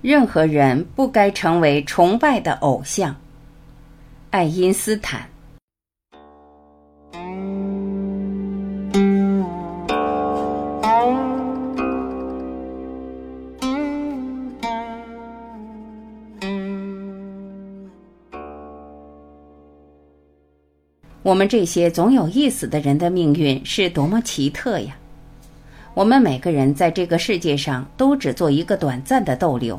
任何人不该成为崇拜的偶像。爱因斯坦。我们这些总有意思的人的命运是多么奇特呀！我们每个人在这个世界上都只做一个短暂的逗留，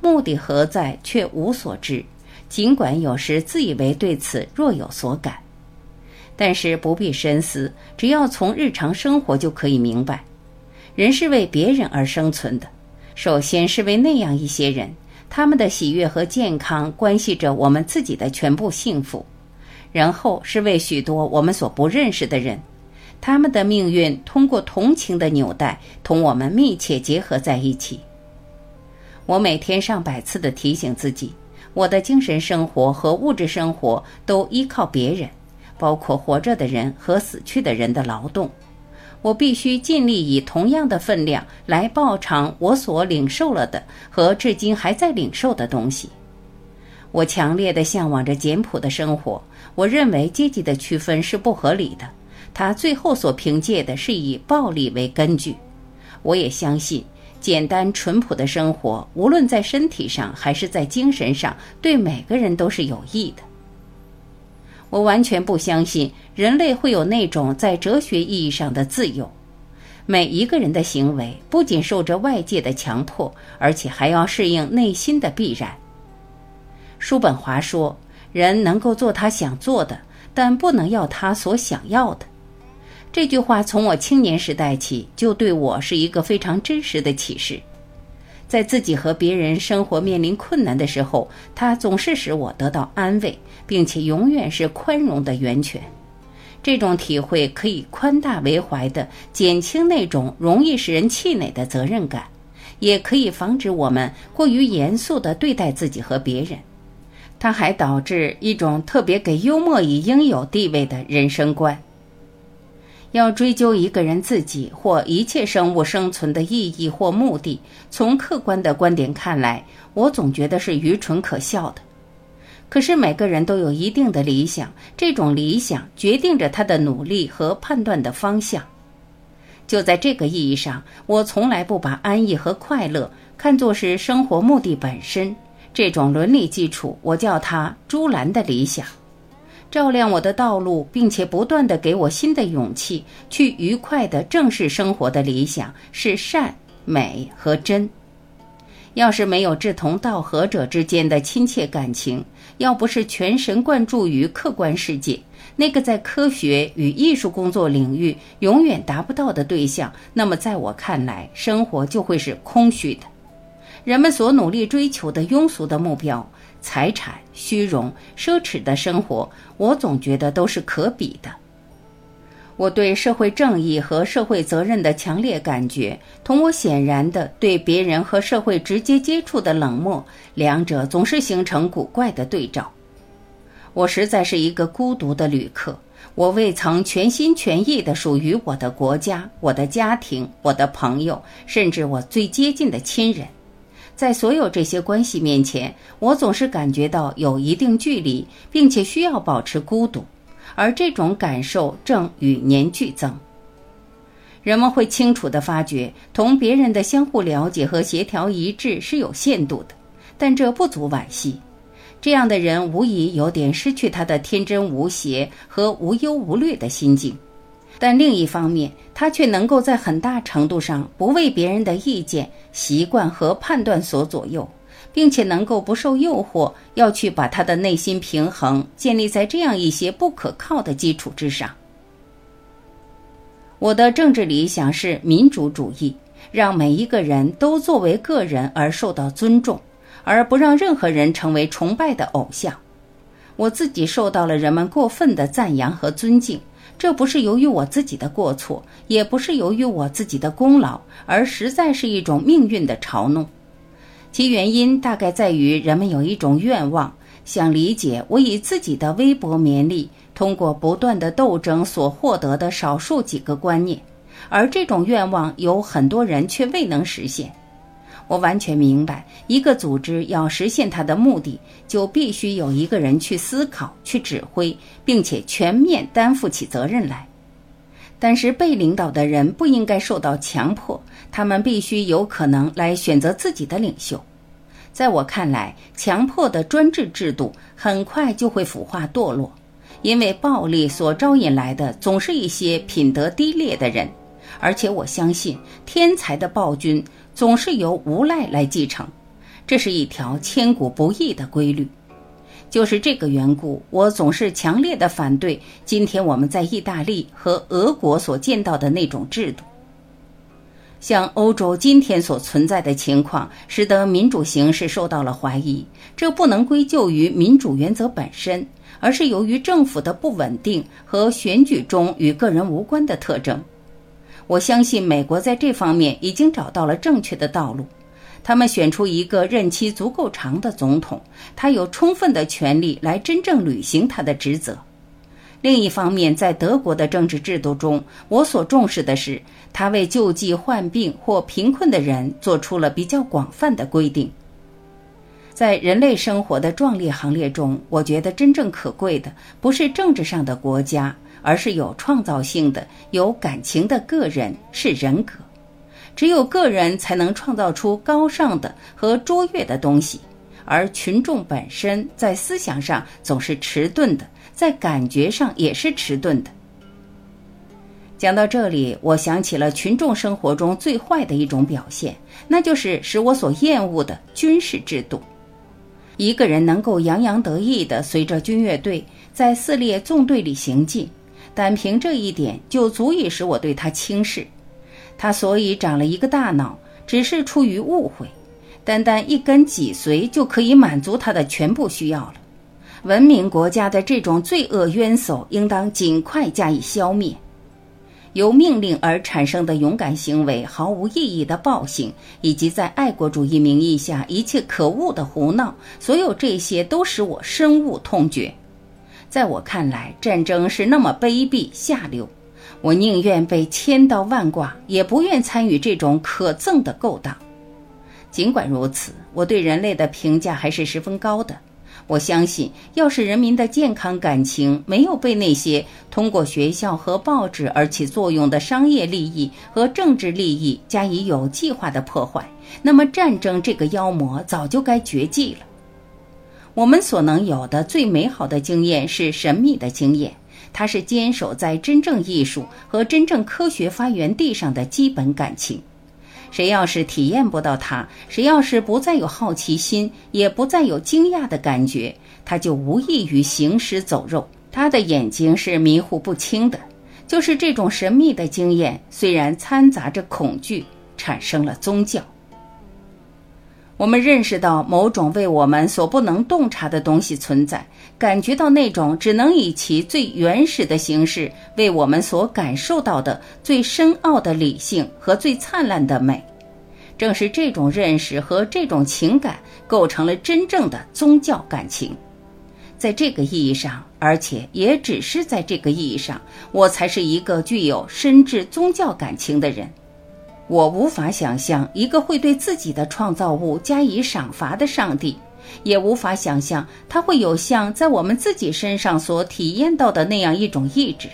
目的何在却无所知。尽管有时自以为对此若有所感，但是不必深思，只要从日常生活就可以明白：人是为别人而生存的。首先是为那样一些人，他们的喜悦和健康关系着我们自己的全部幸福；然后是为许多我们所不认识的人。他们的命运通过同情的纽带同我们密切结合在一起。我每天上百次的提醒自己，我的精神生活和物质生活都依靠别人，包括活着的人和死去的人的劳动。我必须尽力以同样的分量来报偿我所领受了的和至今还在领受的东西。我强烈的向往着简朴的生活。我认为阶级的区分是不合理的。他最后所凭借的是以暴力为根据。我也相信，简单淳朴的生活，无论在身体上还是在精神上，对每个人都是有益的。我完全不相信人类会有那种在哲学意义上的自由。每一个人的行为不仅受着外界的强迫，而且还要适应内心的必然。叔本华说：“人能够做他想做的，但不能要他所想要的。”这句话从我青年时代起就对我是一个非常真实的启示，在自己和别人生活面临困难的时候，它总是使我得到安慰，并且永远是宽容的源泉。这种体会可以宽大为怀的减轻那种容易使人气馁的责任感，也可以防止我们过于严肃地对待自己和别人。它还导致一种特别给幽默以应有地位的人生观。要追究一个人自己或一切生物生存的意义或目的，从客观的观点看来，我总觉得是愚蠢可笑的。可是每个人都有一定的理想，这种理想决定着他的努力和判断的方向。就在这个意义上，我从来不把安逸和快乐看作是生活目的本身。这种伦理基础，我叫它“朱兰的理想”。照亮我的道路，并且不断的给我新的勇气，去愉快的正视生活的理想是善、美和真。要是没有志同道合者之间的亲切感情，要不是全神贯注于客观世界，那个在科学与艺术工作领域永远达不到的对象，那么在我看来，生活就会是空虚的。人们所努力追求的庸俗的目标。财产、虚荣、奢侈的生活，我总觉得都是可比的。我对社会正义和社会责任的强烈感觉，同我显然的对别人和社会直接接触的冷漠，两者总是形成古怪的对照。我实在是一个孤独的旅客，我未曾全心全意的属于我的国家、我的家庭、我的朋友，甚至我最接近的亲人。在所有这些关系面前，我总是感觉到有一定距离，并且需要保持孤独，而这种感受正与年俱增。人们会清楚地发觉，同别人的相互了解和协调一致是有限度的，但这不足惋惜。这样的人无疑有点失去他的天真无邪和无忧无虑的心境。但另一方面，他却能够在很大程度上不为别人的意见、习惯和判断所左右，并且能够不受诱惑，要去把他的内心平衡建立在这样一些不可靠的基础之上。我的政治理想是民主主义，让每一个人都作为个人而受到尊重，而不让任何人成为崇拜的偶像。我自己受到了人们过分的赞扬和尊敬。这不是由于我自己的过错，也不是由于我自己的功劳，而实在是一种命运的嘲弄。其原因大概在于人们有一种愿望，想理解我以自己的微薄绵力，通过不断的斗争所获得的少数几个观念，而这种愿望有很多人却未能实现。我完全明白，一个组织要实现它的目的，就必须有一个人去思考、去指挥，并且全面担负起责任来。但是，被领导的人不应该受到强迫，他们必须有可能来选择自己的领袖。在我看来，强迫的专制制度很快就会腐化堕落，因为暴力所招引来的总是一些品德低劣的人，而且我相信天才的暴君。总是由无赖来继承，这是一条千古不易的规律。就是这个缘故，我总是强烈的反对今天我们在意大利和俄国所见到的那种制度。像欧洲今天所存在的情况，使得民主形势受到了怀疑。这不能归咎于民主原则本身，而是由于政府的不稳定和选举中与个人无关的特征。我相信美国在这方面已经找到了正确的道路。他们选出一个任期足够长的总统，他有充分的权利来真正履行他的职责。另一方面，在德国的政治制度中，我所重视的是，他为救济患病或贫困的人做出了比较广泛的规定。在人类生活的壮烈行列中，我觉得真正可贵的不是政治上的国家。而是有创造性的、有感情的个人是人格，只有个人才能创造出高尚的和卓越的东西，而群众本身在思想上总是迟钝的，在感觉上也是迟钝的。讲到这里，我想起了群众生活中最坏的一种表现，那就是使我所厌恶的军事制度。一个人能够洋洋得意地随着军乐队在四列纵队里行进。单凭这一点就足以使我对他轻视。他所以长了一个大脑，只是出于误会。单单一根脊髓就可以满足他的全部需要了。文明国家的这种罪恶冤首应当尽快加以消灭。由命令而产生的勇敢行为、毫无意义的暴行，以及在爱国主义名义下一切可恶的胡闹，所有这些都使我深恶痛绝。在我看来，战争是那么卑鄙下流，我宁愿被千刀万剐，也不愿参与这种可憎的勾当。尽管如此，我对人类的评价还是十分高的。我相信，要是人民的健康感情没有被那些通过学校和报纸而起作用的商业利益和政治利益加以有计划的破坏，那么战争这个妖魔早就该绝迹了。我们所能有的最美好的经验是神秘的经验，它是坚守在真正艺术和真正科学发源地上的基本感情。谁要是体验不到它，谁要是不再有好奇心，也不再有惊讶的感觉，他就无异于行尸走肉。他的眼睛是迷糊不清的。就是这种神秘的经验，虽然掺杂着恐惧，产生了宗教。我们认识到某种为我们所不能洞察的东西存在，感觉到那种只能以其最原始的形式为我们所感受到的最深奥的理性和最灿烂的美。正是这种认识和这种情感构成了真正的宗教感情。在这个意义上，而且也只是在这个意义上，我才是一个具有深挚宗教感情的人。我无法想象一个会对自己的创造物加以赏罚的上帝，也无法想象他会有像在我们自己身上所体验到的那样一种意志。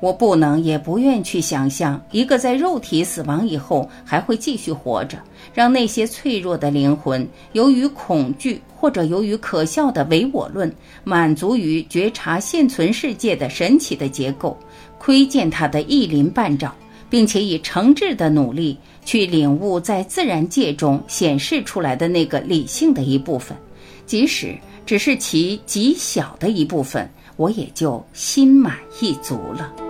我不能也不愿去想象一个在肉体死亡以后还会继续活着，让那些脆弱的灵魂由于恐惧或者由于可笑的唯我论，满足于觉察现存世界的神奇的结构，窥见它的一鳞半爪。并且以诚挚的努力去领悟在自然界中显示出来的那个理性的一部分，即使只是其极小的一部分，我也就心满意足了。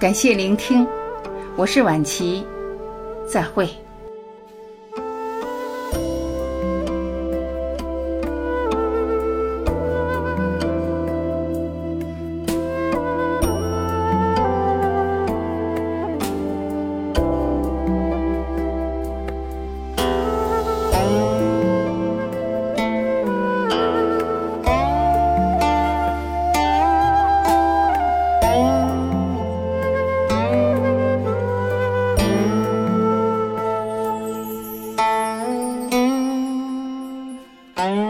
感谢聆听，我是晚琪，再会。Oh.